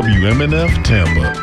WMNF Tampa.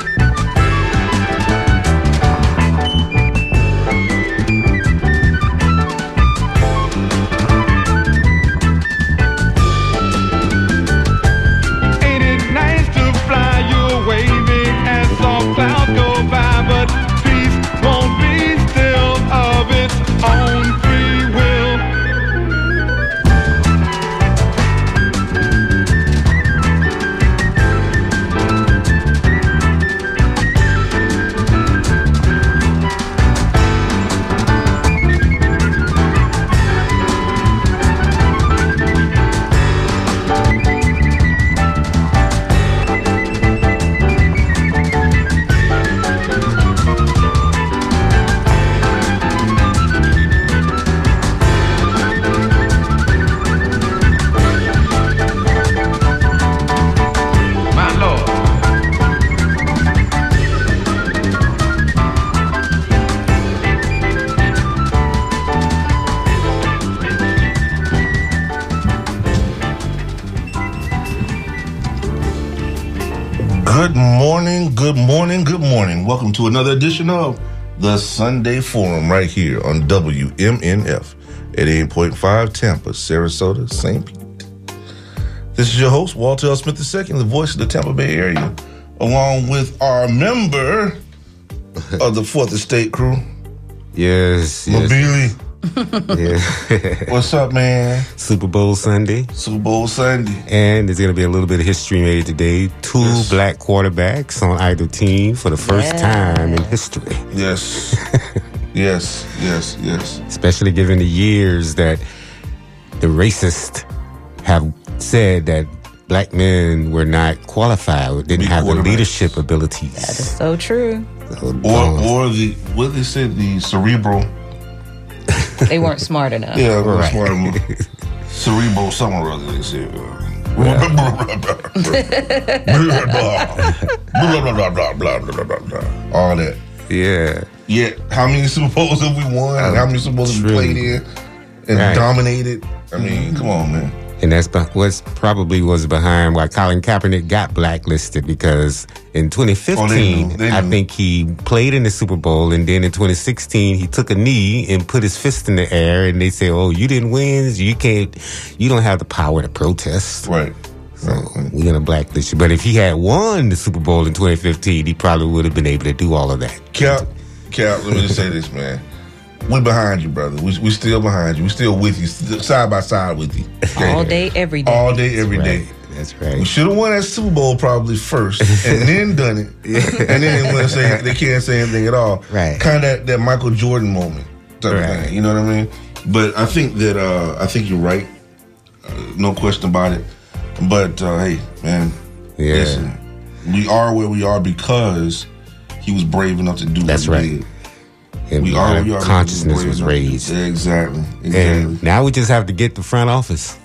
Good morning, good morning, good morning. Welcome to another edition of the Sunday Forum right here on WMNF at 8.5 Tampa, Sarasota, St. Pete. This is your host, Walter L. Smith II, the voice of the Tampa Bay area, along with our member of the Fourth Estate crew, Yes, yes, Mabili. Yeah. What's up, man? Super Bowl Sunday, Super Bowl Sunday. and there's going to be a little bit of history made today. Two Yes. black quarterbacks on either team for the first time in history, Yes. yes, yes, yes. especially given the years that the racists have said that black men were not qualified, didn't Be have the leadership abilities. That is so true. So, Or, um, or the, what they say, the cerebral. They weren't smart enough. Yeah, Right. that's why I'm cerebral something or other they said. Uh, All that. yeah. Yeah, how many Super Bowls have we won? how many Super Bowls have we played in and Right. dominated? I mean, come on, man. And that's what's probably was behind why Colin Kaepernick got blacklisted because in 2015, Oh, they knew. They I think he played in the Super Bowl, and then in 2016 he took a knee and put his fist in the air, and they say, "Oh, you didn't win. You can't. You don't have the power to protest." Right. So we're gonna blacklist you. But if he had won the Super Bowl in 2015, he probably would have been able to do all of that. Cap, Cap, let me just say this, man. We behind you, brother. We we still behind you. We still with you, side by side with you. Okay? All day, every day. all day, every day. Right. That's right. We should have won that Super Bowl probably first, and then done it, and then they say they can't say anything at all. Right. Kind of that, Michael Jordan moment type of Right. thing. You know what I mean? But I think that uh, I think you're right. Uh, no question about it. But uh, hey, man, Yeah. listen, we are where we are because he was brave enough to do. That's what he right. did. And We our are. We are consciousness was enough to do- raised. Exactly. And now we just have to get the front office.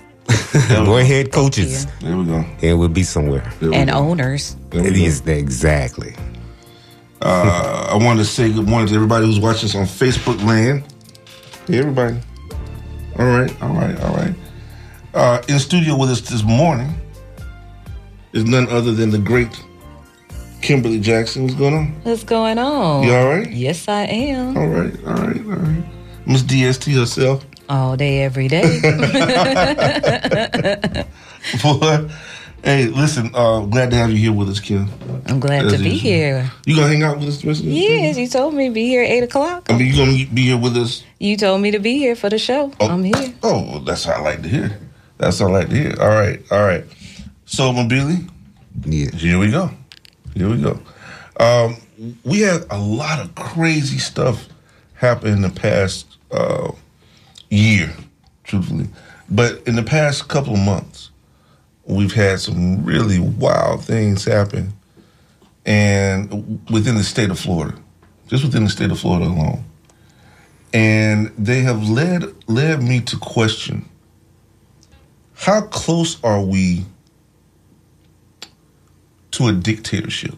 More we go. head coaches. There we go. And we'll be somewhere. We and go. owners. There we It go. is exactly. Uh, I want to say good morning to everybody who's watching us on Facebook land. Hey, everybody. All right, all right, all right. Uh, in studio with us this morning is none other than the great Kimberly Jackson. What's going on? What's going on? You all right? Yes, I am. All right, all right, all right. Miss DST herself. All day, every day. Boy, hey, listen, uh, glad to have you here with us, Kim. I'm glad As to be usual. here. You gonna hang out with us the rest of the Yes, you told me to be here at 8 o'clock. I mean, you gonna be here with us You told me to be here for the show. Oh. I'm here. Oh, well, that's what I like to hear. That's what I like to hear. All right, all right. So, Mobili, Yeah. here we go. Here we go. Um, we had a lot of crazy stuff happen in the past uh, year, truthfully. But in the past couple of months, we've had some really wild things happen, and within the state of Florida, just within the state of Florida alone, and they have led led me to question how close are we to a dictatorship?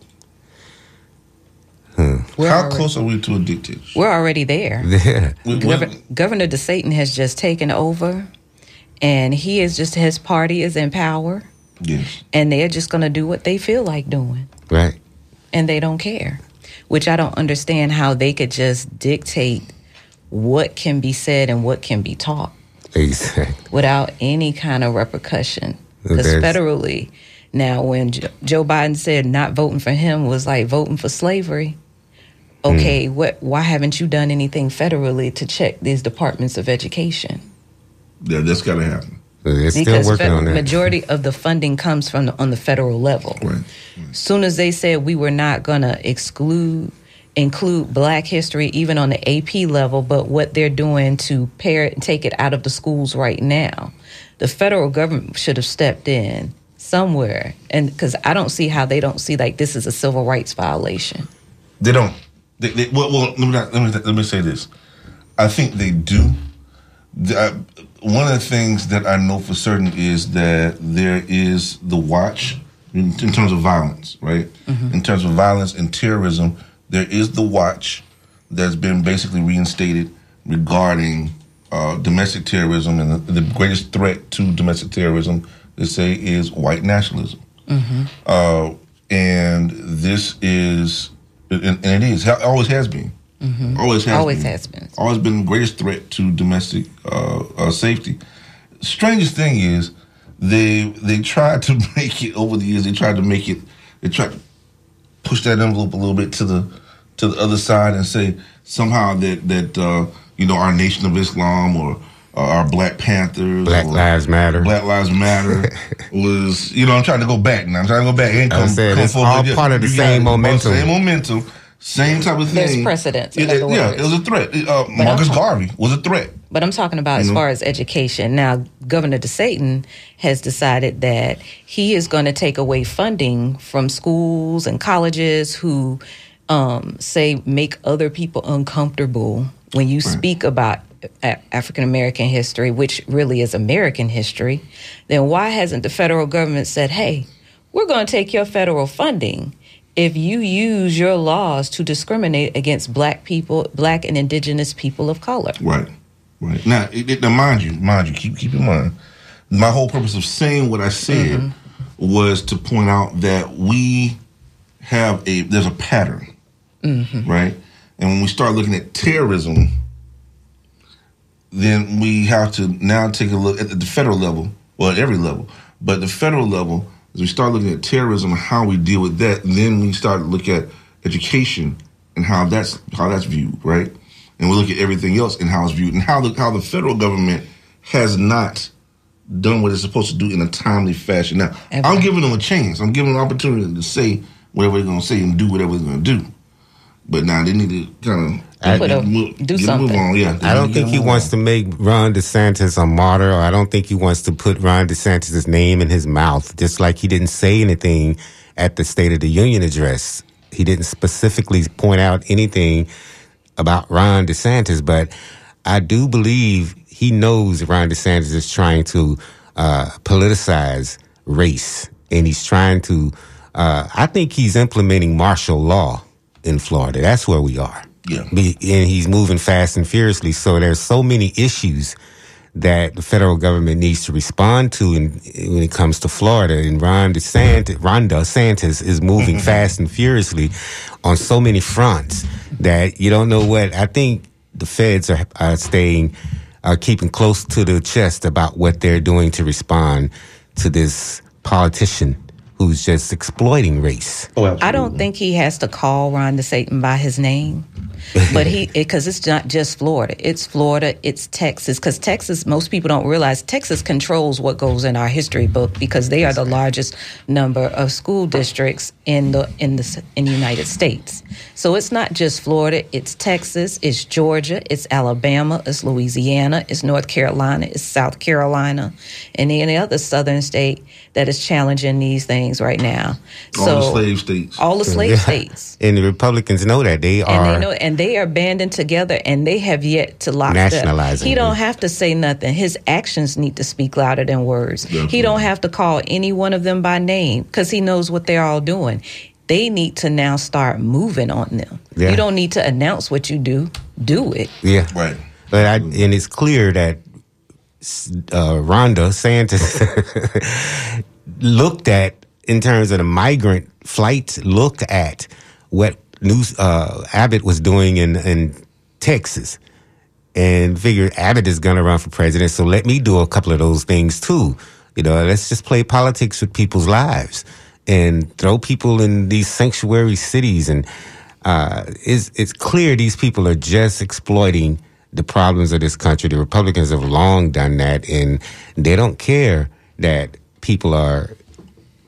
Hmm. We're how already, close are we to a dictatorship? We're already there. Yeah. We- we- Governor, Governor DeSatan has just taken over, and he is just his party is in power, yes. and they're just going to do what they feel like doing, Right. and they don't care. Which I don't understand how they could just dictate what can be said and what can be taught Exactly. without any kind of repercussion. Because federally, now when Joe Biden said not voting for him was like voting for slavery. Okay, mm. what? Why haven't you done anything federally to check these departments of education? Yeah, that's got to happen. They're still because working fed- on that. majority of the funding comes from the, on the federal level. Right. Soon as they said we were not going to exclude include Black history even on the AP level, but what they're doing to pair it and take it out of the schools right now, the federal government should have stepped in somewhere, and because I don't see how they don't see like this is a civil rights violation. They don't. They, they, well, well let, me not, let, me, let me say this. I think they do. The, uh, one of the things that I know for certain is that there is the watch in, in terms of violence, right? In terms of violence and terrorism, there is the watch that's been basically reinstated regarding uh, domestic terrorism, and the, the greatest threat to domestic terrorism, they say, is white nationalism. Uh, and this is, and, and it is, always has been. Always has Always been. has been. Always been the greatest threat to domestic uh, uh, safety. Strangest thing is, they they tried to make it over the years. They tried to make it. They tried to push that envelope a little bit to the to the other side and say somehow that that uh, you know our Nation of Islam or our Black Panthers, Black or Lives Matter. Black Lives Matter was you know I'm trying to go back now. I'm trying to go back and come, was saying, come it's forward. all Yeah, part of the you same it. momentum. Same momentum. Same type of thing. There's precedence, in Yeah, other yeah, words. it was a threat. Uh, Marcus talking- Garvey was a threat. But I'm talking about as Mhm. far as education. Now, Governor DeSatan has decided that he is going to take away funding from schools and colleges who um, say make other people uncomfortable when you speak about a- African American history, which really is American history. Then why hasn't the federal government said, "Hey, we're going to take your federal funding"? If you use your laws to discriminate against black people, black and indigenous people of color, Right, right. Now, it, it, now mind you, mind you, keep keep in mind, my whole purpose of saying what I said mm-hmm. was to point out that we have a there's a pattern, mm-hmm. right? And when we start looking at terrorism, then we have to now take a look at the federal level, well, at every level, but the federal level, as we start looking at terrorism and how we deal with that, then we start to look at education and how that's how that's viewed, right? and we look at everything else and how it's viewed and how the how the federal government has not done what it's supposed to do in a timely fashion. Now, Ever. I'm giving them a chance. I'm giving them an opportunity to say whatever they're going to say and do whatever they're going to do. But now they need to kind of Put a- do something. on. Yeah, I don't think he wants to make Ron DeSantis a martyr, or I don't think he wants to put Ron DeSantis' name in his mouth, just like he didn't say anything at the State of the Union address. He didn't specifically point out anything about Ron DeSantis, but I do believe he knows Ron DeSantis is trying to uh, politicize race, and he's trying to. Uh, I think he's implementing martial law in Florida. That's where we are. Yeah. Be- and he's moving fast and furiously. So there's so many issues that the federal government needs to respond to in, when it comes to Florida. And Ron DeSantis, Ron DeSantis is moving fast and furiously on so many fronts that you don't know what. I think the feds are, are staying, are keeping close to the chest about what they're doing to respond to this politician who's just exploiting race. Oh, absolutely. I don't think he has to call Ron DeSantis by his name, but he because it's not just Florida. It's Florida. It's Texas. Because Texas, most people don't realize Texas controls what goes in our history book because they are the largest number of school districts in the in the in the United States. So it's not just Florida. It's Texas. It's Georgia. It's Alabama. It's Louisiana. It's North Carolina. It's South Carolina, and any other southern state that is challenging these things right now. All so the slave states. all the slave states. And the Republicans know that they And are. they know, and they are banding together, and they have yet to lock Nationalizing Up. He don't have to say nothing. His actions need to speak louder than words. Definitely. He don't have to call any one of them by name because he knows what they're all doing. They need to now start moving on them. Yeah. You don't need to announce what you do. Do it. Yeah. Right. But I, and it's clear that uh, Ron DeSantis looked at, in terms of the migrant flights, looked at what news uh, Abbott was doing in, in Texas and figured Abbott is going to run for president. So let me do a couple of those things too. You know, let's just play politics with people's lives and throw people in these sanctuary cities. And uh, it's, it's clear these people are just exploiting the problems of this country. The Republicans have long done that, and they don't care that people are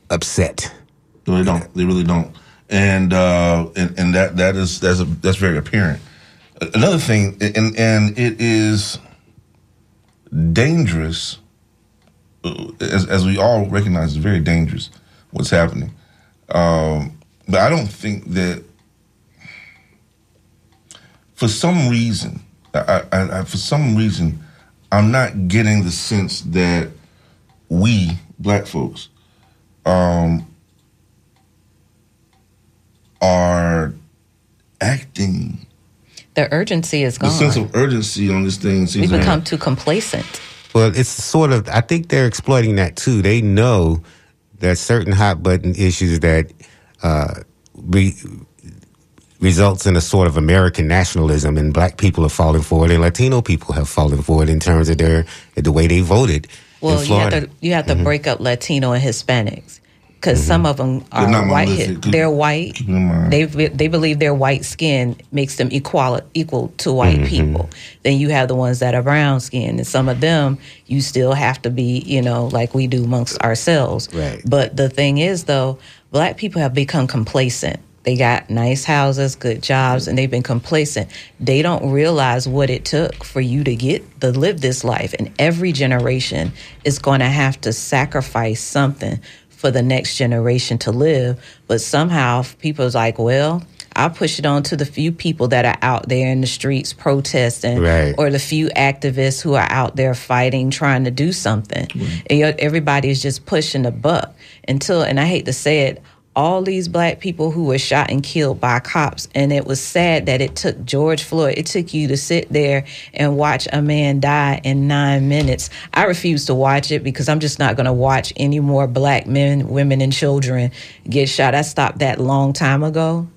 upset. No, they don't. They really don't. And uh, and and that that is that's a, that's very apparent. Another thing, and and it is dangerous, uh, as as we all recognize, it's very dangerous what's happening. Um, but I don't think that for some reason, I, I, I, for some reason, I'm not getting the sense that we black folks um, are acting. The urgency is gone. The sense of urgency on this thing we seems to become too complacent. Well, it's sort of. I think they're exploiting that too. They know that certain hot button issues that uh, re, results in a sort of American nationalism, and black people have fallen for it, and Latino people have fallen for it in terms of their the way they voted Well, in you have Florida. to you have to break up Latino and Hispanics because mm-hmm. some of them They're white. monolithic. Keep- They're white. keep it in mind. They they believe their white skin makes them equal equal to white mm-hmm. people. Then you have the ones that are brown skin, and some of them you still have to be, you know, like we do amongst ourselves. Right. But the thing is, though, black people have become complacent. They got nice houses, good jobs, and they've been complacent. They don't realize what it took for you to get to live this life. And every generation is going to have to sacrifice something for the next generation to live. But somehow people's like, well, I'll push it on to the few people that are out there in the streets protesting Right. or the few activists who are out there fighting, trying to do something. And everybody is just pushing the buck until, and I hate to say it, all these black people who were shot and killed by cops. And it was sad that it took George Floyd, it took you to sit there and watch a man die in nine minutes. I refuse to watch it because I'm just not going to watch any more black men, women, and children get shot. I stopped that long time ago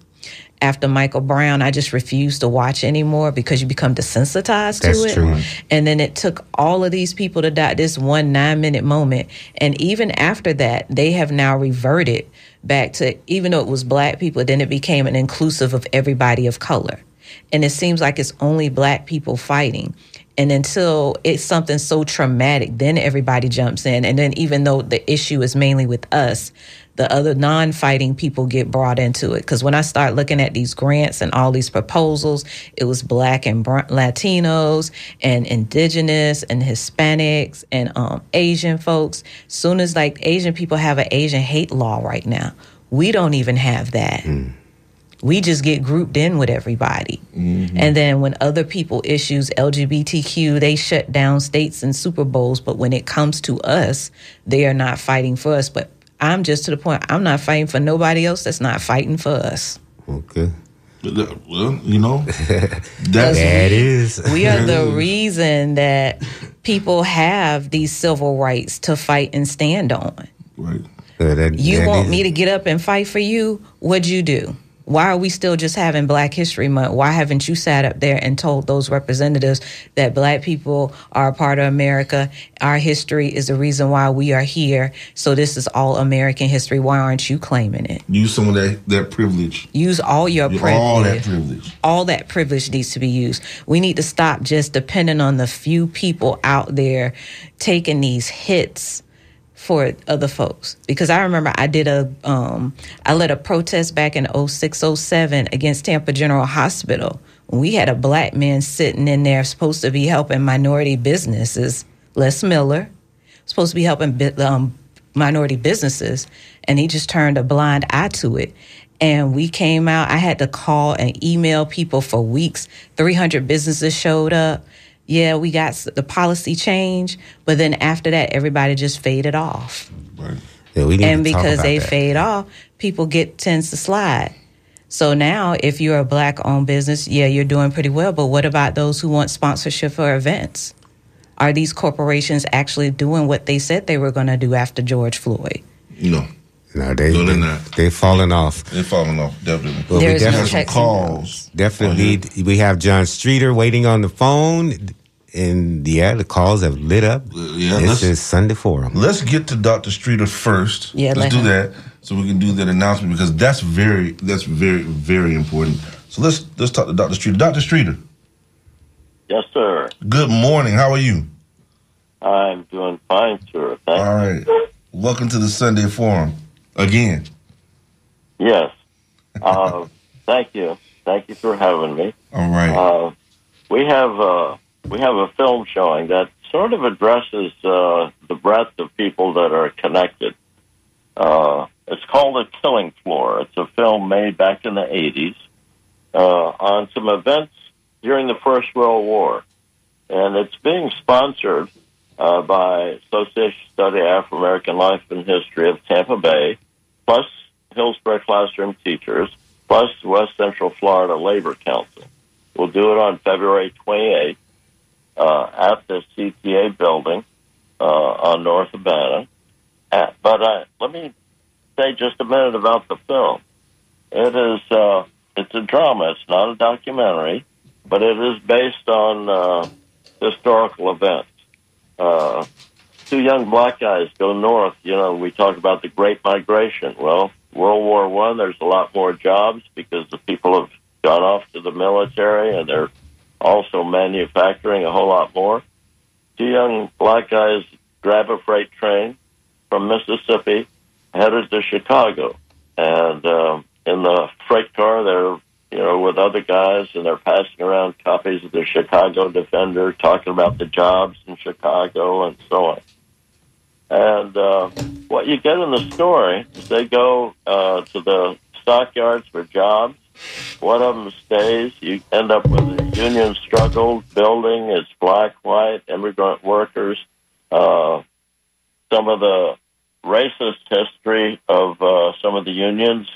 after Michael Brown, I just refused to watch anymore because you become desensitized That's to it. true. And then it took all of these people to die, this one nine minute moment. And even after that, they have now reverted back to, even though it was black people, then it became an inclusive of everybody of color. and it seems like it's only black people fighting. And until it's something so traumatic, then everybody jumps in. And then, even though the issue is mainly with us, the other non fighting people get brought into it. Because when I start looking at these grants and all these proposals, it was black and Latinos and indigenous and Hispanics and um, Asian folks. Soon as like Asian people have an Asian hate law right now, we don't even have that. Mm we just get grouped in with everybody. Mm-hmm. And then when other people issues LGBTQ, they shut down states and Super Bowls. But when it comes to us, they are not fighting for us. But I'm just to the point, I'm not fighting for nobody else that's not fighting for us. Okay. Well, you know, that's, that is. we are the reason that people have these civil rights to fight and stand on. Right. Uh, that, you that want is. me to get up and fight for you? What'd you do? Why are we still just having Black History Month? Why haven't you sat up there and told those representatives that Black people are a part of America? Our history is the reason why we are here. So this is all American history. Why aren't you claiming it? Use some of that, that privilege. Use all your privilege. All that privilege. All that privilege needs to be used. We need to stop just depending on the few people out there taking these hits for other folks because I remember I did a um, I led a protest back in 0607 against Tampa General Hospital. We had a black man sitting in there supposed to be helping minority businesses, Les Miller, supposed to be helping um, minority businesses, and he just turned a blind eye to it. And we came out. I had to call and email people for weeks. 300 businesses showed up yeah, we got the policy change, but then after that, everybody just faded off. Right. Yeah, we need and because they that. fade off, people get tends to slide. So now, if you're a black-owned business, yeah, you're doing pretty well. But what about those who want sponsorship for events? Are these corporations actually doing what they said they were going to do after George Floyd? No. No, they, no, they're not. They're falling off. They're falling off, definitely. Well, There's we definitely no have some calls. Definitely. Oh, we have John Streeter waiting on the phone and yeah, the calls have lit up. Yeah, this is Sunday Forum. Let's get to Dr. Streeter first. Yeah, let's do that so we can do that announcement because that's very that's very very important. So let's let's talk to Dr. Streeter. Dr. Streeter. Yes, sir. Good morning. How are you? I'm doing fine, sir. Thank All right. Welcome to the Sunday Forum again. Yes. Uh, thank you. Thank you for having me. All right. Uh, we have uh, we have a film showing that sort of addresses uh, the breadth of people that are connected. Uh, it's called A Killing Floor. It's a film made back in the 80s uh, on some events during the First World War. And it's being sponsored uh, by Association Study Afro American Life and History of Tampa Bay, plus Hillsborough Classroom Teachers, plus West Central Florida Labor Council. We'll do it on February 28th uh, at the CTA building uh, on North Habana. At, but uh, let me say just a minute about the film. It is uh, it's a drama. It's not a documentary, but it is based on uh, historical events. Uh, two young black guys go north. You know, we talk about the Great Migration. Well, World War One, there's a lot more jobs because the people have gone off to the military and they're also manufacturing a whole lot more. Two young black guys grab a freight train from Mississippi, headed to Chicago, and um, in the freight car, they're you know with other guys, and they're passing around copies of the Chicago Defender, talking about the jobs in Chicago and so on. And uh, what you get in the story is they go uh, to the stockyards for jobs, one of them stays. You end up with a union struggle building. It's black, white, immigrant workers. Uh, some of the racist history of uh, some of the unions,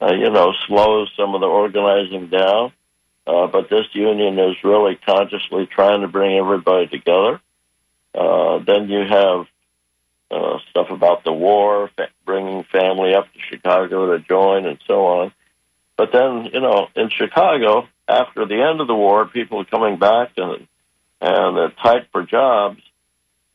uh, you know, slows some of the organizing down. Uh, but this union is really consciously trying to bring everybody together. Uh, then you have uh, stuff about the war, fa- bringing family up to Chicago to join, and so on. But then, you know, in Chicago, after the end of the war, people coming back and and they're tight for jobs.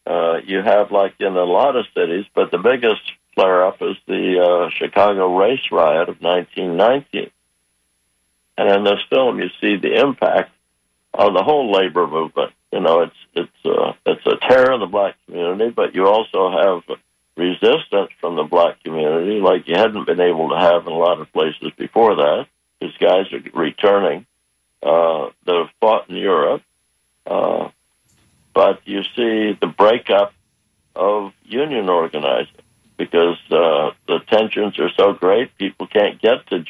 Uh, you have like in a lot of cities, but the biggest flare up is the uh, Chicago race riot of 1919. and in this film, you see the impact on the whole labor movement. You know, it's it's uh, it's a terror in the black community, but you also have resistance from the black community like you hadn't been able to have in a lot of places before that. These guys are returning uh, that have fought in Europe. Uh, but you see the breakup of union organizing because uh, the tensions are so great, people can't get to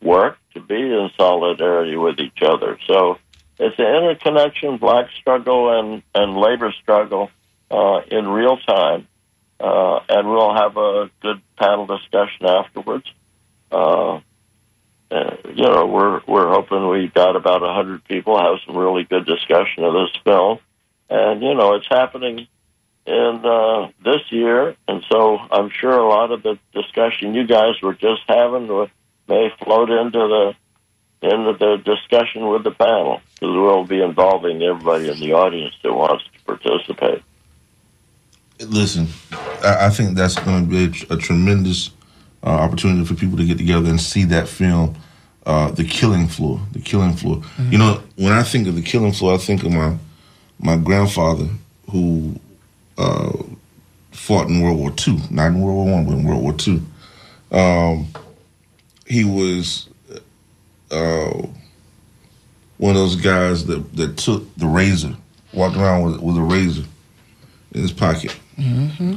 work to be in solidarity with each other. So it's an interconnection, black struggle and, and labor struggle uh, in real time. Uh, and we'll have a good panel discussion afterwards. Uh, uh, you know, we're we're hoping we got about a hundred people have some really good discussion of this film, and you know, it's happening in uh, this year, and so I'm sure a lot of the discussion you guys were just having may float into the into the discussion with the panel because we'll be involving everybody in the audience that wants to participate. Listen, I, I think that's going to be a, a tremendous uh, opportunity for people to get together and see that film, uh, The Killing Floor. The Killing Floor. Mm-hmm. You know, when I think of The Killing Floor, I think of my my grandfather who uh, fought in World War II, not in World War One, but in World War II. Um, he was uh, one of those guys that, that took the razor, walked around with, with a razor in his pocket. Mm-hmm.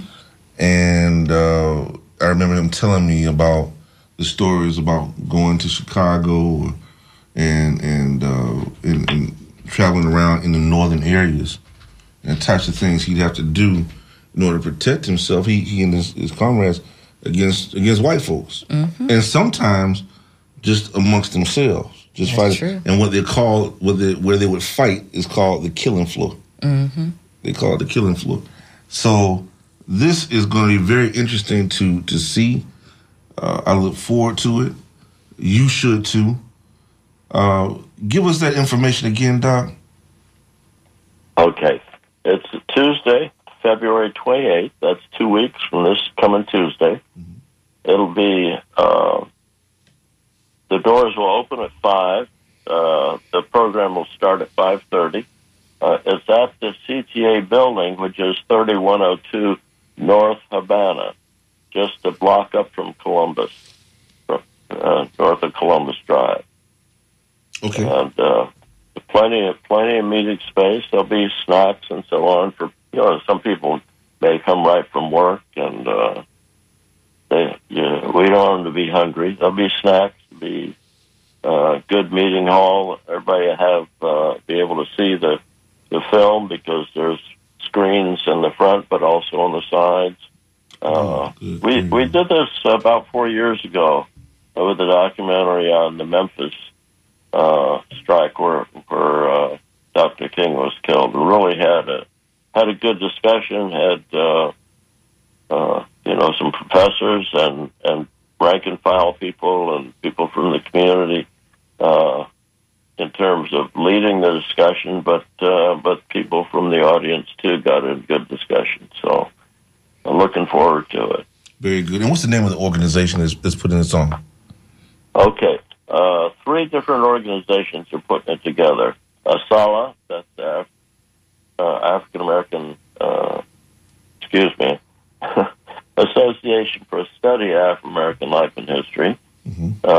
And uh, I remember him telling me about the stories about going to Chicago and and, uh, and, and traveling around in the northern areas and types of things he'd have to do in order to protect himself. He, he and his, his comrades against against white folks, mm-hmm. and sometimes just amongst themselves, just That's fighting. True. And what they call what they, where they would fight is called the killing floor. Mm-hmm. They call it the killing floor. So this is going to be very interesting to to see. Uh, I look forward to it. You should too. Uh, give us that information again, Doc. Okay, it's Tuesday, February twenty eighth. That's two weeks from this coming Tuesday. Mm-hmm. It'll be uh, the doors will open at five. Uh, the program will start at five thirty. Uh, it's at the CTA building, which is 3102 North Habana, just a block up from Columbus, uh, north of Columbus Drive. Okay. And uh, plenty of plenty of meeting space. There'll be snacks and so on for you know some people may come right from work and uh, they you know, we don't want them to be hungry. There'll be snacks, There'll be uh, good meeting hall. Everybody have uh, be able to see the the film because there's screens in the front, but also on the sides. Uh, oh, we we did this about four years ago with a documentary on the Memphis uh, strike where where uh, Dr. King was killed. We really had a had a good discussion. Had uh, uh, you know some professors and and rank and file people and people from the community. Uh, in terms of leading the discussion, but uh, but people from the audience too got a good discussion. So I'm looking forward to it. Very good. And what's the name of the organization that's, that's putting this on? Okay, uh, three different organizations are putting it together. ASALH, that's Af- uh, African American, uh, excuse me, Association for Study of African American Life and History. Mm-hmm.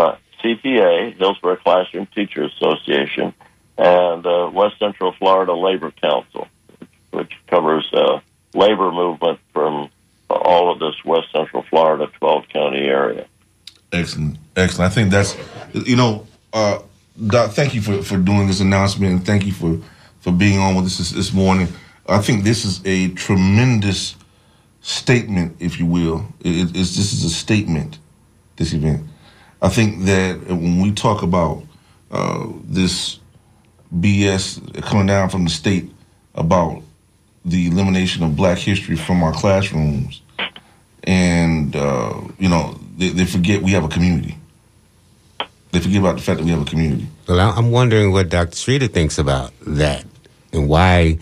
Uh, CTA, Hillsborough Classroom Teacher Association, and uh, West Central Florida Labor Council, which covers uh, labor movement from all of this West Central Florida 12 county area. Excellent, excellent. I think that's you know, uh, Doc. Thank you for, for doing this announcement, and thank you for for being on with us this, this morning. I think this is a tremendous statement, if you will. It, this is a statement. This event. I think that when we talk about uh, this BS coming down from the state about the elimination of Black history from our classrooms, and uh, you know they, they, forget we have a community. They forget about the fact that we have a community. Well, I'm wondering what Dr. Streeter thinks about that, and why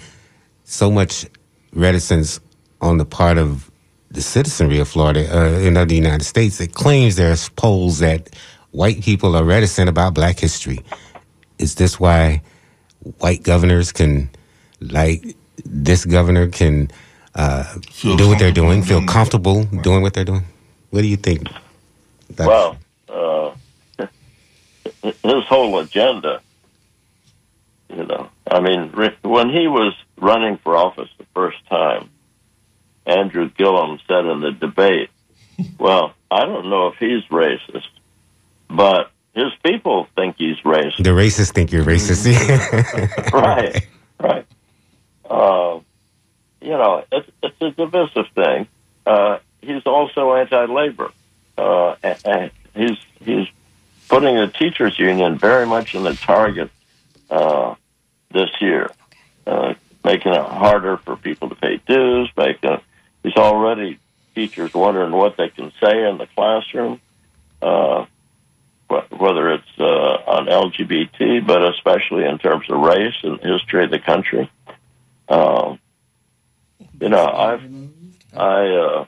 so much reticence on the part of the citizenry of Florida uh, and of the United States that claims there's polls that white people are reticent about black history. Is this why white governors can, like this governor, can uh, do what they're doing, feel doing comfortable doing what they're doing? What do you think? That's- Well, uh, his whole agenda, you know, I mean, when he was running for office the first time, Andrew Gillum said in the debate, well, I don't know if he's racist, but his people think he's racist. the racists think you're racist. right, right. Uh, you know, it's, it's a divisive thing. Uh, he's also anti-labor. Uh, and, and he's he's putting the teachers' union very much in the target uh, this year, uh, making it harder for people to pay dues. Making he's already teachers wondering what they can say in the classroom. Uh, whether it's uh, on LGBT, but especially in terms of race and history of the country. Um, you know, I've I, uh,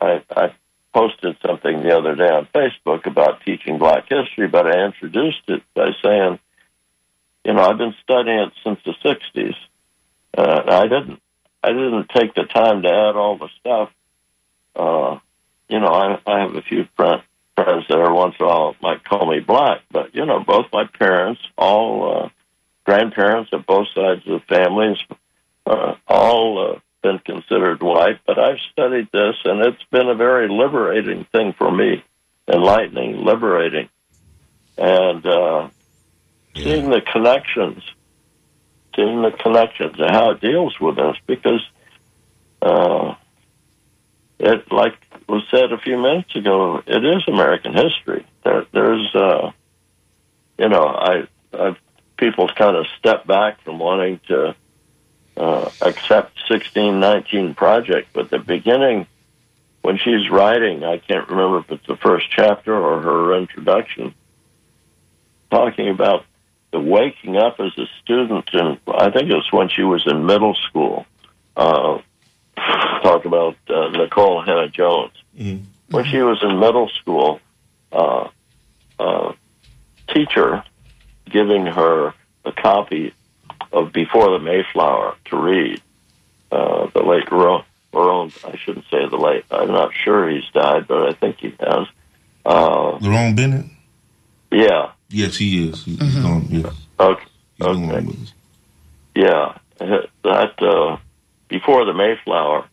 I I posted something the other day on Facebook about teaching Black history, but I introduced it by saying, you know, I've been studying it since the '60s. Uh, I didn't I didn't take the time to add all the stuff. Uh, you know, I, I have a few friends friends that are once in a while might call me black, but you know, both my parents, all uh, grandparents of both sides of the families, uh, all uh, been considered white. But I've studied this, and it's been a very liberating thing for me, enlightening, liberating, and uh, seeing the connections, seeing the connections and how it deals with us, because. Uh, it like was said a few minutes ago, it is American history. There, there's, uh, you know, I, I people kind of step back from wanting to uh, accept sixteen nineteen project, but the beginning when she's writing, I can't remember if it's the first chapter or her introduction, talking about the waking up as a student, and I think it was when she was in middle school. Uh, talk about uh, Nikole Hannah-Jones. When she was in middle school, uh, uh, teacher giving her a copy of Before the Mayflower to read. Uh, the late Ro- Ron, I shouldn't say the late. I'm not sure he's died, but I think he has. Uh, Lerone Bennett? yeah. Yes, he is. He- He's gone. Yes, Okay. he's Okay. longer. Yeah, that uh, before the Mayflower,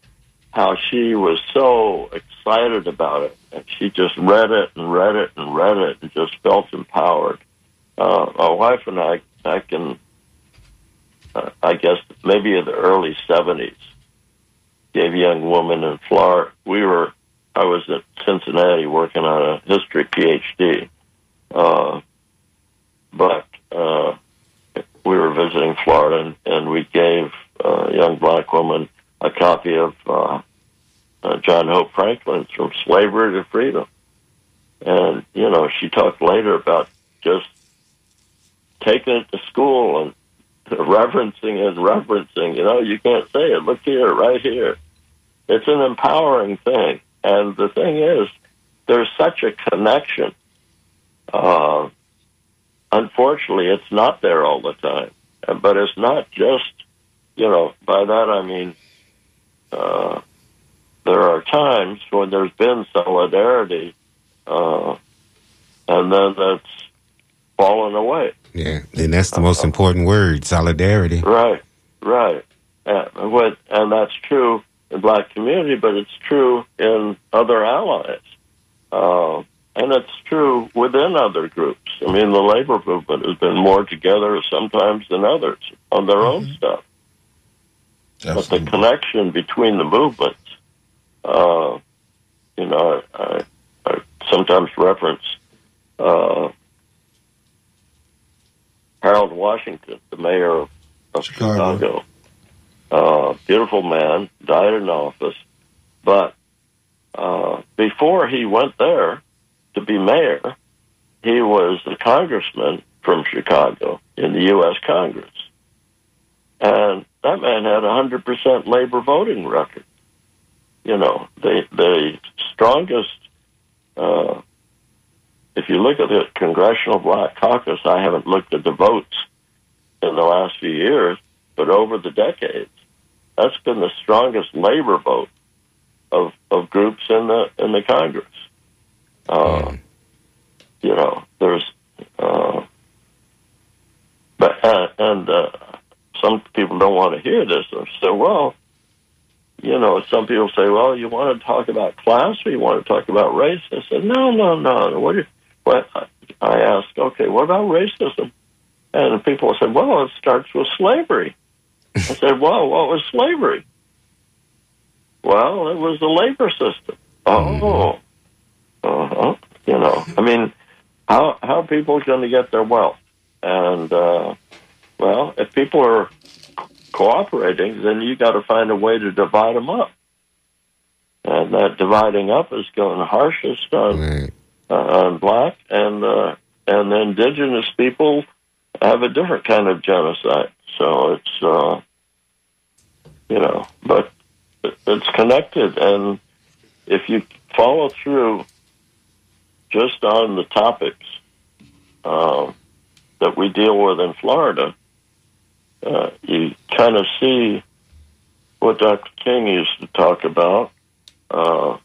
how she was so excited about it, and she just read it and read it and read it, and just felt empowered. Uh, my wife and I, back in, uh, I guess maybe in the early seventies, gave a young woman in Florida. We were, I was at Cincinnati working on a history PhD, uh, but. Uh, we were visiting Florida, and, and we gave uh, a young black woman a copy of uh, uh, John Hope Franklin's From Slavery to Freedom. And, you know, she talked later about just taking it to school and reverencing and reverencing. You know, you can't say it. Look here, right here. It's an empowering thing. And the thing is, there's such a connection. Uh, unfortunately, it's not there all the time. Uh, But it's not just, you know, by that I mean, uh, there are times when there's been solidarity, uh, and then that's fallen away. yeah, and that's the most important word: solidarity. Right, right. And, what, and that's true in black community, but it's true in other allies. And it's true within other groups. I mean, the labor movement has been more together sometimes than others on their own stuff. But the connection between the movements, uh, you know, I, I sometimes reference uh, Harold Washington, the mayor of, of Chicago. Chicago. Uh, beautiful man, died in office, but uh, before he went there to be mayor, he was a congressman from Chicago in the U.S. Congress. And that man had a 100% labor voting record. You know, the, the strongest uh, if you look at the Congressional Black Caucus, I haven't looked at the votes in the last few years, but over the decades, that's been the strongest labor vote of of groups in the in the Congress. Uh, You know, there's, uh, but uh, and uh, some people don't want to hear this. Say, well, you know, some people say, well, you want to talk about class or you want to talk about race? I said, no, no, no. What? Do you, what? I asked, okay, what about racism? And people said, well, it starts with slavery. I said, well, what was slavery? Well, it was the labor system. Oh, uh-huh. you know, I mean, how how are people going to get their wealth? And uh, well, if people are cooperating, then you got to find a way to divide them up. And that dividing up is going harshest on Right. uh, on black and uh, and indigenous people have a different kind of genocide. So it's uh, you know, but it's connected, and if you follow through just on the topics uh, that we deal with in Florida, uh, you kind of see what Dr. King used to talk about. Uh,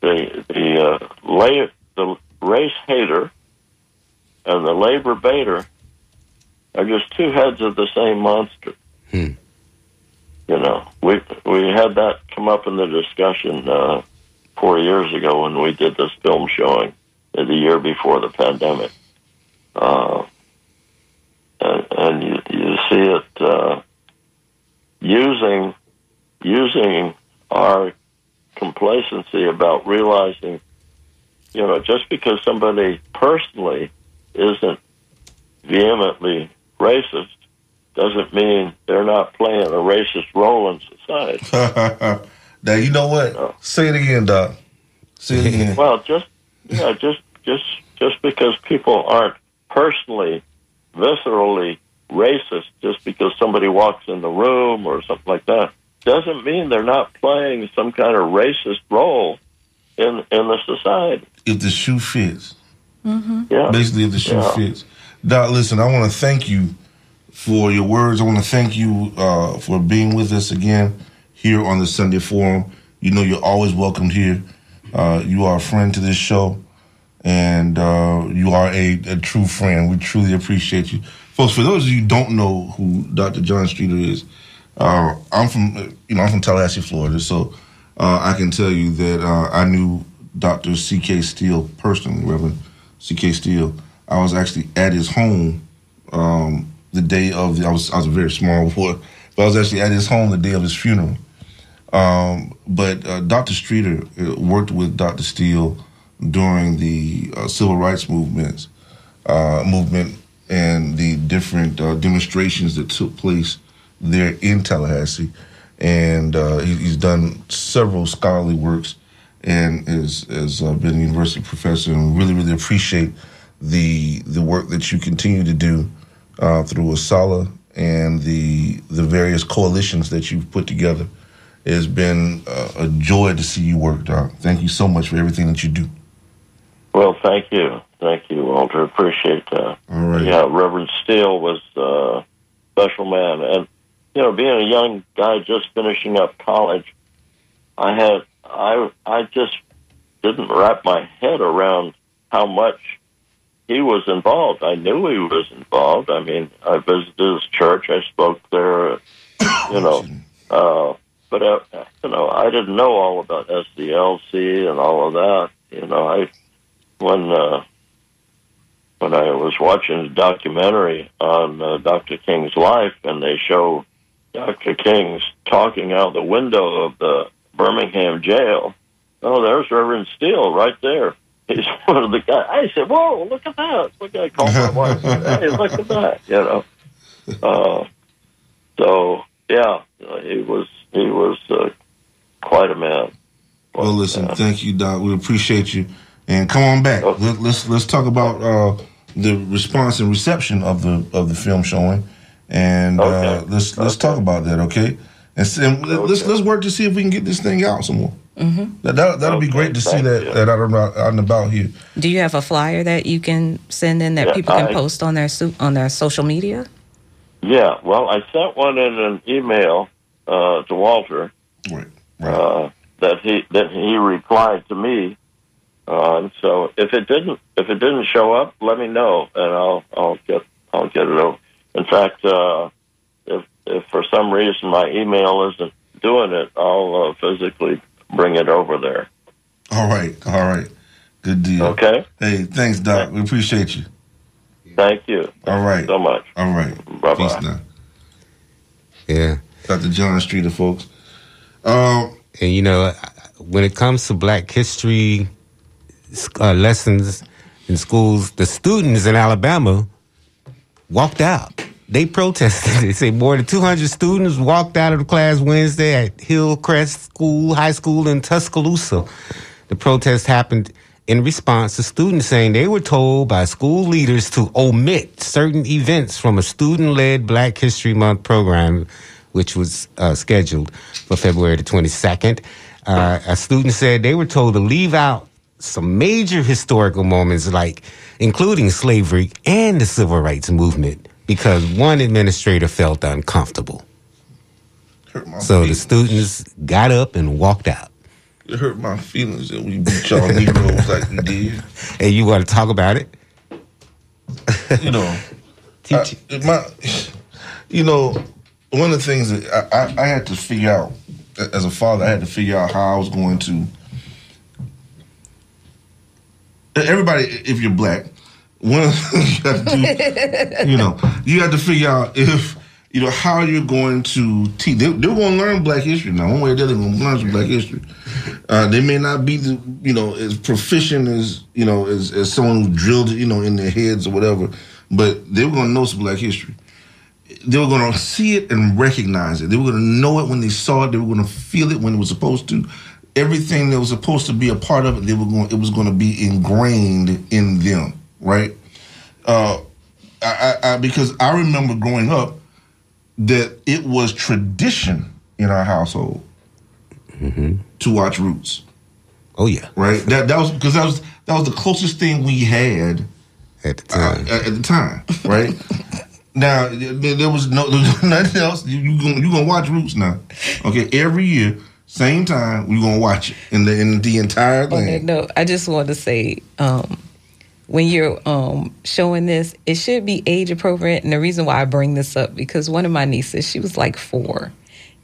the the uh, la- the race hater and the labor baiter are just two heads of the same monster. Hmm. You know, we we had that come up in the discussion uh, four years ago when we did this film showing uh, the year before the pandemic, uh, and, and you, you see it uh, using using our complacency about realizing, you know, just because somebody personally isn't vehemently racist doesn't mean they're not playing a racist role in society. now you know what? Say it again, Doc. Say it again. Well, just yeah, just just just because people aren't personally, viscerally racist, just because somebody walks in the room or something like that, doesn't mean they're not playing some kind of racist role in in the society. if the shoe fits. Yeah. Basically, if the shoe Yeah. fits. Doc, listen, I want to thank you for your words. I want to thank you uh, for being with us again here on the Sunday Forum. You know, you're always welcome here. Uh, you are a friend to this show, and uh, you are a, a true friend. We truly appreciate you. Folks, for those of you who don't know who Dr. John Streeter is, uh, I'm from, you know, I'm from Tallahassee, Florida, so uh, I can tell you that uh, I knew Dr. C.K. Steele personally, Reverend C.K. Steele. I was actually at his home um, the day of the, I was I was a very small boy, but I was actually at his home the day of his funeral. Um, but uh, Dr. Streeter uh, worked with Dr. Steele during the uh, civil rights movements, uh, movement, and the different uh, demonstrations that took place there in Tallahassee. And uh, he, he's done several scholarly works and is has been a university professor. And really, really appreciate the the work that you continue to do through Asala and the the various coalitions that you've put together. It has been uh, a joy to see you work, Doc. Thank you so much for everything that you do. Well, thank you, thank you, Walter. Appreciate that. All right. Yeah, Reverend Steele was a special man, and you know, being a young guy just finishing up college, I had I I just didn't wrap my head around how much he was involved. I knew he was involved. I mean, I visited his church. I spoke there. You know, uh, but uh, you know, I didn't know all about SCLC and all of that. You know, I when uh, when I was watching a documentary on uh, Dr. King's life, and they show Dr. King's talking out the window of the Birmingham jail. Oh, there's Reverend Steele right there. He's one of the guys. I said, "Whoa, look at that!" Look, I called my wife. Hey, look at that! You know. Uh, so yeah, he was he was uh, quite a man. Well, listen, thank you, Doc. We appreciate you, and come on back. Okay. Let, let's let's talk about uh, the response and reception of the of the film showing, and uh, Okay. let's let's Okay. talk about that, okay? And, and let- let's let's work to see if we can get this thing out some more. That, that that'll be great to see that you. that out and about, out and about here. Do you have a flyer that you can send in that Yeah, people can I- post on their su- on their social media? Yeah, well, I sent one in an email uh, to Walter Right. Right. uh, that he that he replied to me. Uh, so if it didn't if it didn't show up, let me know and I'll I'll get I'll get it over. In fact, uh, if if for some reason my email isn't doing it, I'll uh, physically bring it over there. all right. All right. Good deal. Okay. Hey, thanks, Doc. We appreciate you. Thank you. All right. so much. All right. Bye-bye. Peace now. Yeah. Dr. John Streeter, folks. Um, And you know, when it comes to Black History uh, lessons in schools, the students in Alabama walked out. They protested. They say more than 200 students walked out of the class Wednesday at Hillcrest School, High School in Tuscaloosa. The protest happened in response to students saying they were told by school leaders to omit certain events from a student led Black History Month program, which was uh, scheduled for February the 22nd. Uh, a student said they were told to leave out some major historical moments, like including slavery and the civil rights movement, because one administrator felt uncomfortable. So the students got up and walked out. It hurt my feelings that we beat y'all Negroes like we did. And you want to talk about it? You know, I- my, you know, one of the things that I, I, I had to figure out as a father, I had to figure out how I was going to. Everybody, if you're black, one of the things you have to do, you know, you have to figure out if you know how you're going to teach. They, they're going to learn Black history now. One way or the other, they're going to learn some Black history. Uh, they may not be the you know as proficient as you know as, as someone who drilled it you know in their heads or whatever, but they were going to know some Black history they were going to see it and recognize it. They were going to know it when they saw it. They were going to feel it when it was supposed to. Everything that was supposed to be a part of it, they were going. It was going to be ingrained in them, right? Uh, I, I, I, because I remember growing up that it was tradition in our household to watch Roots, Oh yeah, right? That that was because that was that was the closest thing we had at the uh, time. at, at the time, right? now there, was no there was nothing else. You, you gonna you gonna watch Roots now? Okay, every year, same time, we gonna watch it in the in the entire thing. note, I just want to say, um, when you're um, showing this, it should be age appropriate. And the reason why I bring this up because one of my nieces, she was like four,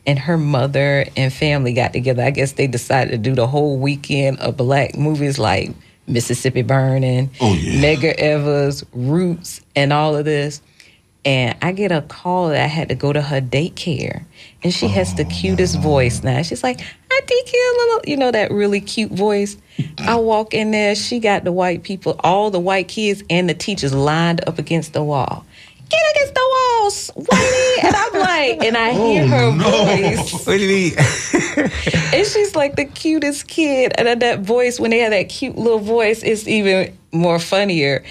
and her mother and family got together. I guess they decided to do the whole weekend of black movies like Mississippi Burning, Oh, yeah. Medgar Evers, Roots, and all of this. And I get a call that I had to go to her daycare. And she has the cutest voice now. She's like, "I daycare, little, you know, that really cute voice. I walk in there, she got the white people, all the white kids and the teachers lined up against the wall. Get against the walls, Whitey. And I'm like, and I hear oh, her no. voice. What did he? And she's like the cutest kid. And then that voice, when they have that cute little voice, it's even more funnier.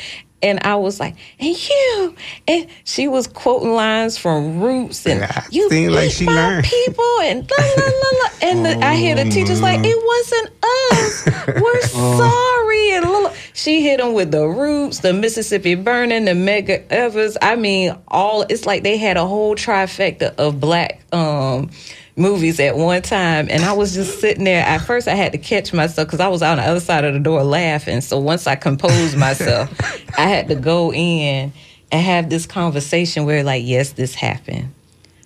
And I was like, and you. And she was quoting lines from Roots and Yeah, you seem like she my learned. people and la la la la. And the, I hear the teachers like, mm-hmm. it wasn't us. We're oh. sorry. And la, la. she hit them with the Roots, the Mississippi Burning, the Medgar Evers. I mean, all it's like they had a whole trifecta of black um movies at one time and I was just sitting there. At first I had to catch myself because I was on the other side of the door laughing. So once I composed myself I had to go in and have this conversation where like yes this happened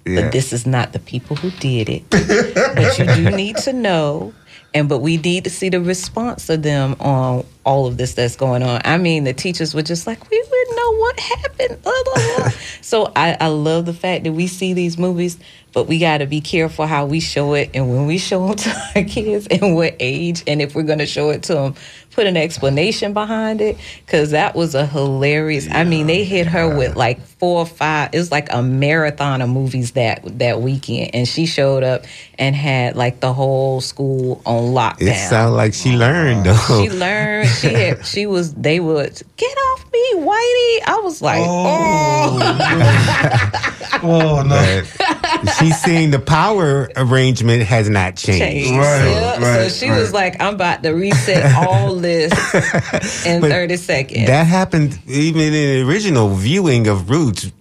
Yeah. but this is not the people who did it. But you do need to know and but we need to see the response of them on all of this that's going on. I mean the teachers were just like we wouldn't know what happened. Blah, blah, blah. so I, I love the fact that we see these movies but we got to be careful how we show it and when we show them to our kids and what age and if we're going to show it to them put an explanation behind it because that was a hilarious i mean they hit her with like four or five it was like a marathon of movies that that weekend and she showed up and had like the whole school on lockdown It sounded like she learned though. she learned she had, she was they would get off me whitey i was like oh, Oh, oh no! But, she's saying the power arrangement has not changed. Changed. Right, Yeah, right, so she right. was like, I'm about to reset all in 30 seconds. That happened even in the original viewing of Roots.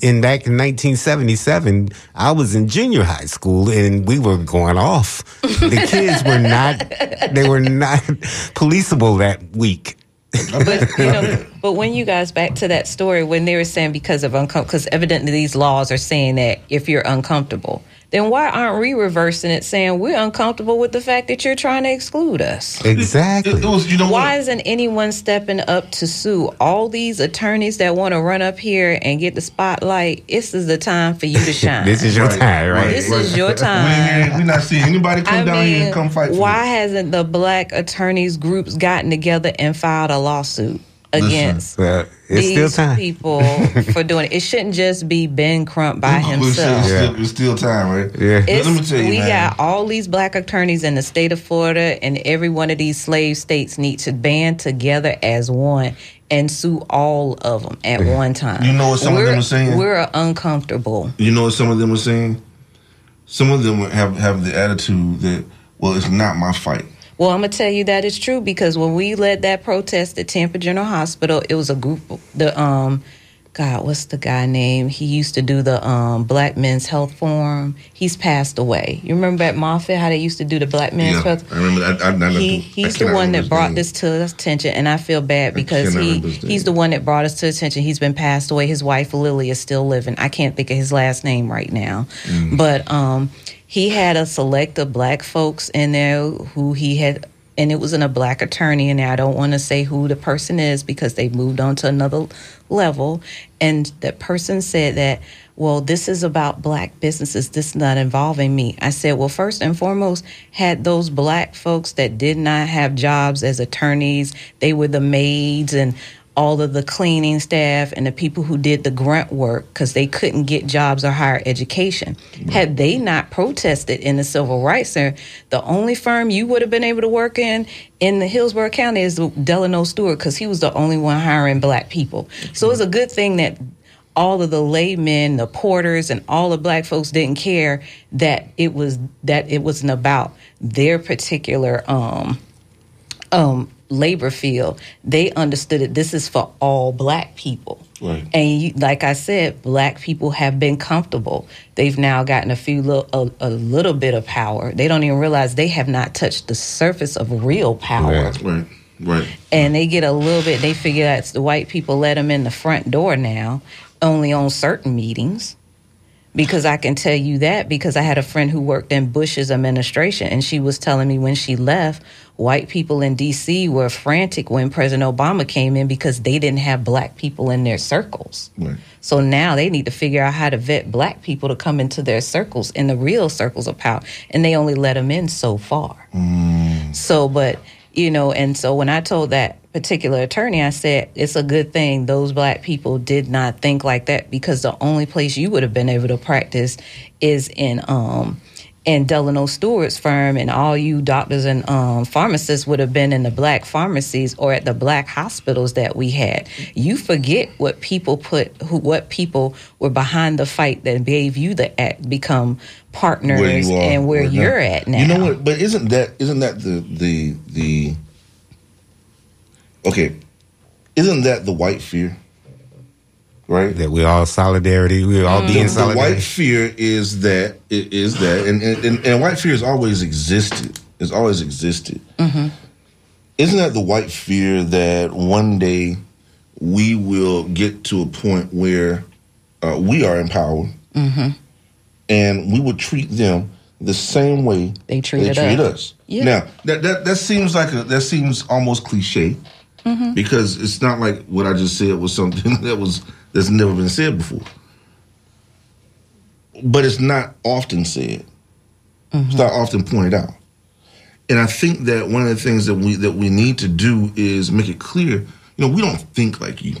In back in 1977, I was in junior high school and we were going off. The kids were not, they were not policeable that week. but you know, but when you guys back to that story when they were saying because of uncomfortable, because evidently these laws are saying that if you're uncomfortable, then why aren't we reversing it, saying we're uncomfortable with the fact that you're trying to exclude us? Exactly. It, it was, you know Why isn't anyone stepping up to sue all these attorneys that want to run up here and get the spotlight? This is the time for you to shine. this is your Right, time, right? right, This is your time. ain't hearing- we not seeing anybody come I down here and come fight for why us. hasn't the black attorneys groups gotten together and filed a lawsuit against Well, uh, it's these still time. people for doing it? It shouldn't just be Ben Crump by It's himself. still, it's still time, right? Yeah. It's, let me tell you, we man. got all these black attorneys in the state of Florida, and every one of these slave states need to band together as one and sue all of them at one time. You know what some of them We're- are saying? We're uncomfortable. You know what some of them are saying? Some of them have have the attitude that, well, it's not my fight. Well, I'm gonna tell you that is true because when we led that protest at Tampa General Hospital, it was a group. The um, God, what's the guy name? He used to do the um Black Men's Health Forum. He's passed away. You remember at Moffitt how they used to do the Black Men's Yeah, Health? I remember. I, I, I, he I he's the one that brought this to attention and i feel bad because he remember his name. he's the one that brought us to attention he's been passed away his wife lily is still living i can't think of his last name right now Mm. but um he had a select of black folks in there who he had and it was in a black attorney and i don't want to say who the person is because they moved on to another level. And that person said that well this is about black businesses this is not involving me. I said well first and foremost had those black folks that did not have jobs as attorneys they were the maids and all of the cleaning staff and the people who did the grunt work because they couldn't get jobs or higher education. Had they not protested in the Civil Rights Center, the only firm you would have been able to work in in the Hillsborough County is Delano Stewart because he was the only one hiring black people. So it's a good thing that all of the laymen, the porters, and all the black folks didn't care that it was that it wasn't about their particular um, um, labor field, they understood that this is for all black people. Right. And you, like I said, black people have been comfortable. They've now gotten a few little, a, a little bit of power. They don't even realize they have not touched the surface of real power. Right. Right, right. And they get a little bit. They figure out the white people let them in the front door now, only on certain meetings. Because I can tell you that because I had a friend who worked in Bush's administration, and she was telling me when she left, white people in D.C. were frantic when President Obama came in because they didn't have black people in their circles. Right. So now they need to figure out how to vet black people to come into their circles, in the real circles of power, and they only let them in so far. Mm. So, but you know, and so when I told that particular attorney, I said it's a good thing those black people did not think like that because the only place you would have been able to practice is in um in Delano Stewart's firm, and all you doctors and um, pharmacists would have been in the black pharmacies or at the black hospitals that we had. You forget what people put, who, what people were behind the fight that gave you the act become partners Where are and where right you're at now. You know what? But isn't that isn't that the the the okay? Isn't that the white fear? Right. That we all solidarity. We all mm-hmm. be the, in the solidarity. white fear is that it is that and, and, and, and white fear has always existed it's always existed mm-hmm. isn't that the white fear that one day we will get to a point where uh, we are in power mm-hmm. and we will treat them the same way They treated treat us. us Yeah. now that, that that seems like a that seems almost cliche because it's not like what i just said was something that was that's never been said before but it's not often said. It's mm-hmm. not often pointed out. And I think that one of the things that we that we need to do is make it clear, you know, we don't think like you.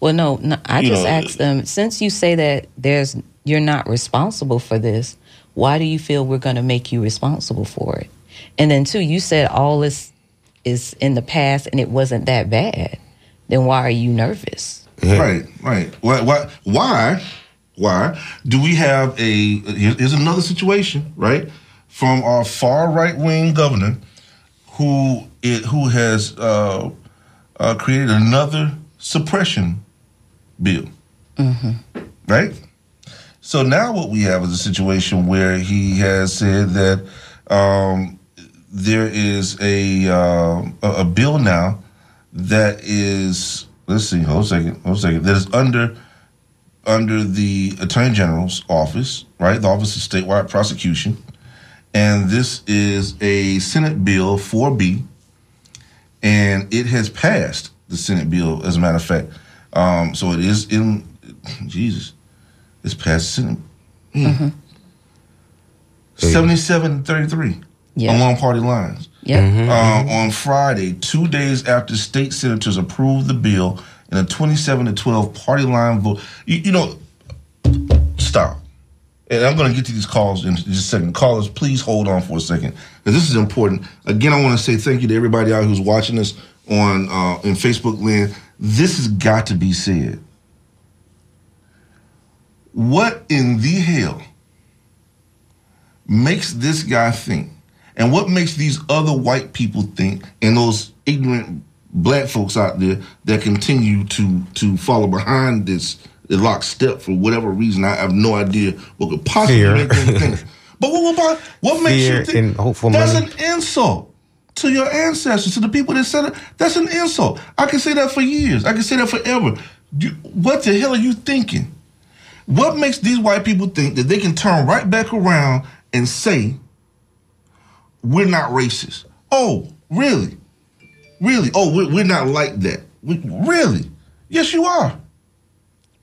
Well, no, no I You just know, asked them since you say that there's you're not responsible for this. Why do you feel we're going to make you responsible for it? And then too, you said all this is in the past and it wasn't that bad. Then why are you nervous? Right, right. Why why why Why do we have a? Here's another situation, right? From our far right wing governor, who it who has uh, uh, created another suppression bill, right? So now what we have is a situation where he has said that um, there is a, uh, a bill now that is let's see, hold a second, hold a second, that is under under the Attorney General's office, right? The Office of Statewide Prosecution. And this is a Senate Bill 4B, and it has passed the Senate bill, as a matter of fact. Um, so it is in, Jesus, it's passed the Senate. Hmm. 7733 Yeah. along party lines Yep. um, on Friday, two days after state senators approved the bill in a 27 to 12 party line vote. You, you know, stop. And I'm going to get to these calls in just a second. Callers, please hold on for a second because this is important. Again, I want to say thank you to everybody out who's watching us on uh, in Facebook land. This has got to be said. What in the hell makes this guy think, and what makes these other white people think, and those ignorant black folks out there that continue to to follow behind this lockstep for whatever reason? I have no idea what could possibly Fear. make them think. But what about what makes Fear you think that's money. an insult to your ancestors, to the people that said it? That's an insult. I can say that for years. I can say that forever. You, what the hell are you thinking? What makes these white people think that they can turn right back around and say, we're not racist? Oh, really? Really? Oh, we're, we're not like that. We, really? Yes, you are.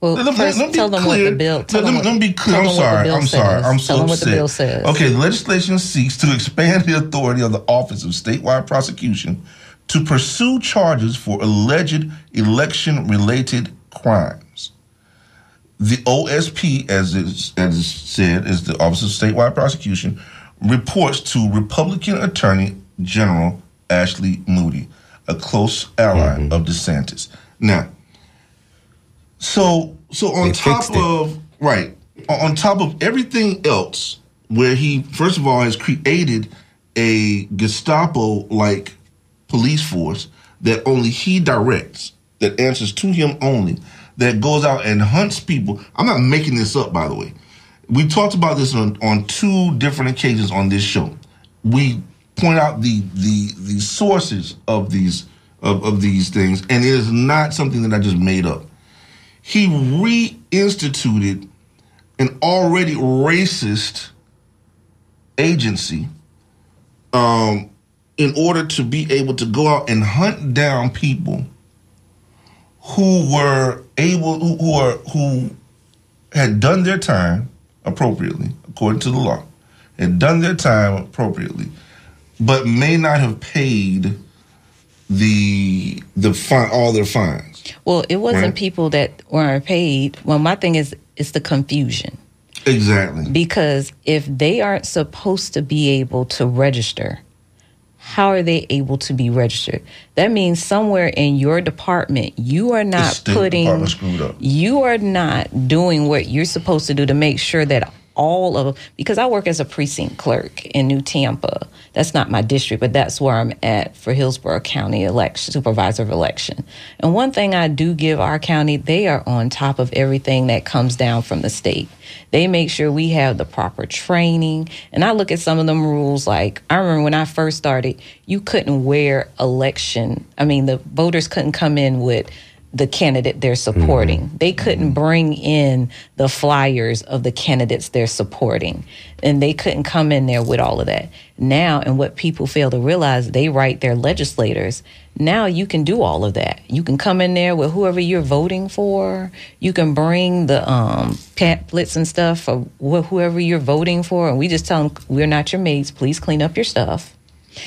Well, Let first, let me be tell them clear. what the bill. Tell Let them let me be clear. I'm them what the sorry. I'm sorry. I'm so tell so them what the bill says. Okay, the legislation seeks to expand the authority of the Office of Statewide Prosecution to pursue charges for alleged election-related crimes. The OSP, as is, as is said, is the Office of Statewide Prosecution, reports to Republican Attorney General Ashley Moody, a close ally mm-hmm. of DeSantis. Now, so so on They top of right on on top of everything else, where he first of all has created a Gestapo like police force that only he directs, that answers to him only, that goes out and hunts people. I'm not making this up, by the way. We talked about this on, on two different occasions on this show. We point out the the the sources of these of, of these things, and it is not something that I just made up. He reinstituted an already racist agency um, in order to be able to go out and hunt down people who were able who, who are who had done their time appropriately according to the law and done their time appropriately but may not have paid the the fine all their fines Well, it wasn't Right. people that weren't paid. Well, my thing is, it's the confusion. exactly Because if they aren't supposed to be able to register, how are they able to be registered? That means somewhere in your department, you are not putting, Department screwed up. you are not doing what you're supposed to do to make sure that all of because I work as a precinct clerk in New Tampa. That's not my district, but that's where I'm at for Hillsborough County election supervisor of election. And one thing I do give our county, they are on top of everything that comes down from the state. They make sure we have the proper training. And I look at some of them rules like I remember when I first started, you couldn't wear election. I mean, the voters couldn't come in with the candidate they're supporting. They couldn't bring in the flyers of the candidates they're supporting. And they couldn't come in there with all of that. Now, and what people fail to realize, they write their legislators. Now you can do all of that. You can come in there with whoever you're voting for. You can bring the um, pamphlets and stuff for wh- whoever you're voting for. And we just tell them, we're not your mates. Please clean up your stuff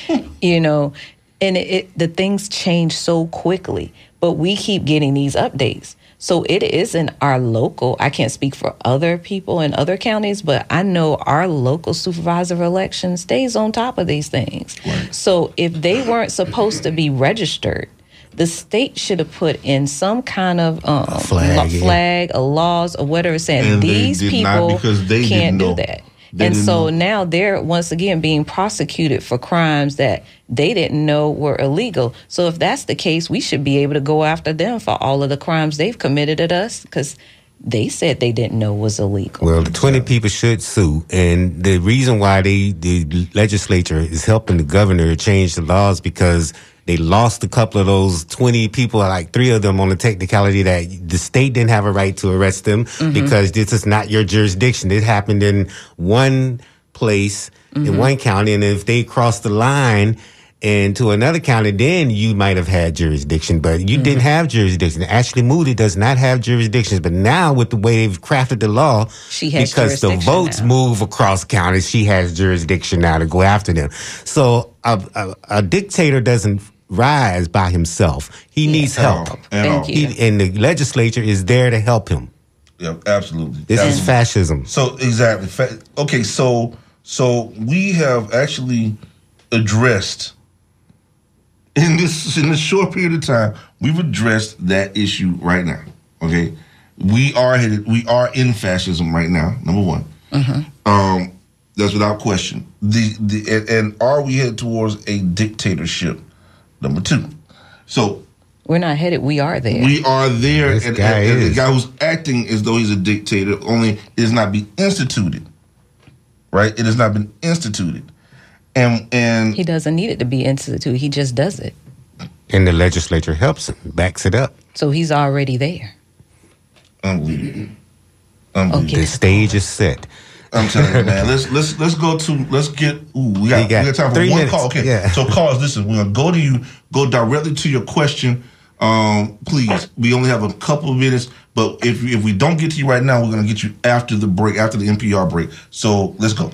you know and it, it the things change so quickly but we keep getting these updates so it isn't our local i can't speak for other people in other counties but i know our local supervisor of election stays on top of these things so if they weren't supposed to be registered the state should have put in some kind of um, flag, lo- yeah. flag, or laws, or whatever, saying And these people because they can't didn't do that. They and so know. now they're once again being prosecuted for crimes that they didn't know were illegal. So if that's the case, we should be able to go after them for all of the crimes they've committed at us because they said they didn't know was illegal. Well, the 20 people should sue. And the reason why they, the legislature is helping the governor change the laws because they lost a couple of those 20 people, like three of them on the technicality that the state didn't have a right to arrest them mm-hmm. because this is not your jurisdiction. It happened in one place, in mm-hmm. one county. And if they crossed the line, and to another county, then you might have had jurisdiction, but you didn't mm-hmm. have jurisdiction. Ashley Moody does not have jurisdictions, but now with the way they've crafted the law, She has because the votes now. move across counties, she has jurisdiction now to go after them. So a, a, a dictator doesn't rise by himself; he needs help. At Thank all. you. He, and the legislature is there to help him. Yeah, absolutely. This is fascism. So exactly. Fa- Okay, so so we have actually addressed in this in this short period of time, we've addressed that issue right now. Okay, we are headed. We are in fascism right now. Number one, um, that's without question. The the and, and are we headed towards a dictatorship? Number two. So We're not headed. We are there. we are there, This and, guy and- and the guy who's acting as though he's a dictator only it has not been instituted. Right? It has not been instituted, and and he doesn't need it to be instituted. He just does it. And the legislature helps him, backs it up. So he's already there. unbelievable. Unbelievable. Okay. The stage is set. I'm telling you, man. Let's let's let's go to let's get. Ooh, we got, We got we got time for one minutes. call. Okay, Yeah. so calls. Listen, we're gonna go to you. Go directly to your question. Um, please. We only have a couple of minutes, but if if we don't get to you right now, we're gonna get you after the break, after the NPR break. So let's go.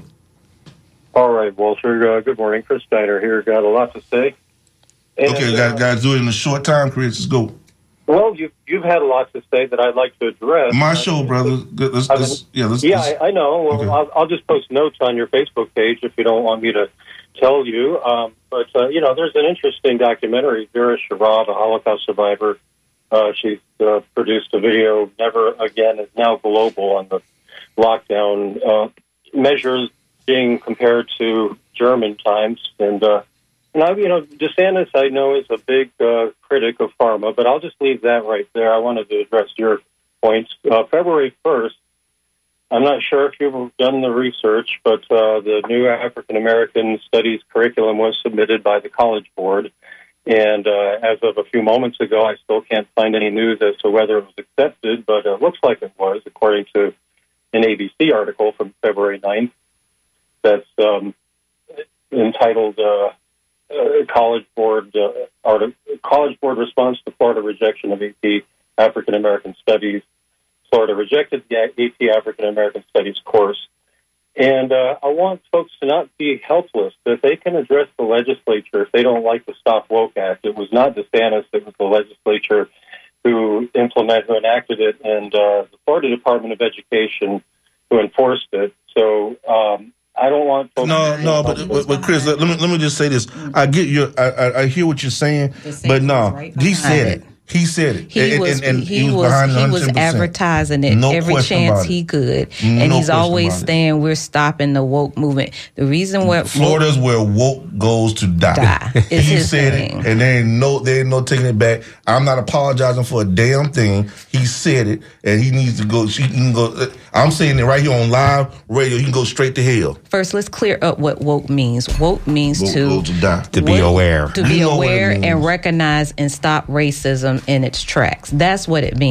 All right, Walter. Uh, good morning. Chris Steiner here. Got a lot to say. And, Okay, uh, guys, guys, do it in a short time, Chris. Let's go. Well, you've, you've had a lot to say that I'd like to address. My show, brother. Let's, I let's, yeah, let's. Yeah, I, I know. Well, Okay. I'll, I'll just post notes on your Facebook page if you don't want me to tell you. Um, but, uh, you know, there's an interesting documentary. Vera Sharav, a Holocaust survivor, uh, she's uh, produced a video, Never Again is now global on the lockdown uh, measures being compared to German times. And, uh, now, you know, DeSantis, I know, is a big uh, critic of pharma, but I'll just leave that right there. I wanted to address your points. Uh, February 1st, I'm not sure if you've done the research, but uh, the new African American Studies curriculum was submitted by the College Board. And uh, as of a few moments ago, I still can't find any news as to whether it was accepted, but it looks like it was, according to an ABC article from February 9th that's um, entitled uh, College Board uh, College Board response to Florida rejection of AP African American Studies. Florida rejected the AP African American Studies course, and uh, I want folks to not be helpless. That they can address the legislature if they don't like the Stop Woke Act. It was not DeSantis; it was the legislature who implemented, who enacted it, and uh, the Florida Department of Education who enforced it. So. Um, I don't want folks No, no, but, but, but Chris, let, let me let me just say this. I get your, I, I, I hear what you're saying, but no, was right he behind said it. It. He said it. He And- was and- and he, was behind it he was advertising it No every chance it. he could, No and he's always saying we're stopping the woke movement. The reason why Florida's where woke goes to die. Die. It's he his said thing. it, and there ain't no, there ain't no taking it back. I'm not apologizing for a damn thing. He said it, and he needs to go. She can go. Uh, I'm saying it right here on live radio. He can go straight to hell. first let's clear up what woke means. Woke means Woke to to die. To be What- aware. to be know what it aware and recognize and stop racism in its tracks. That's what it means.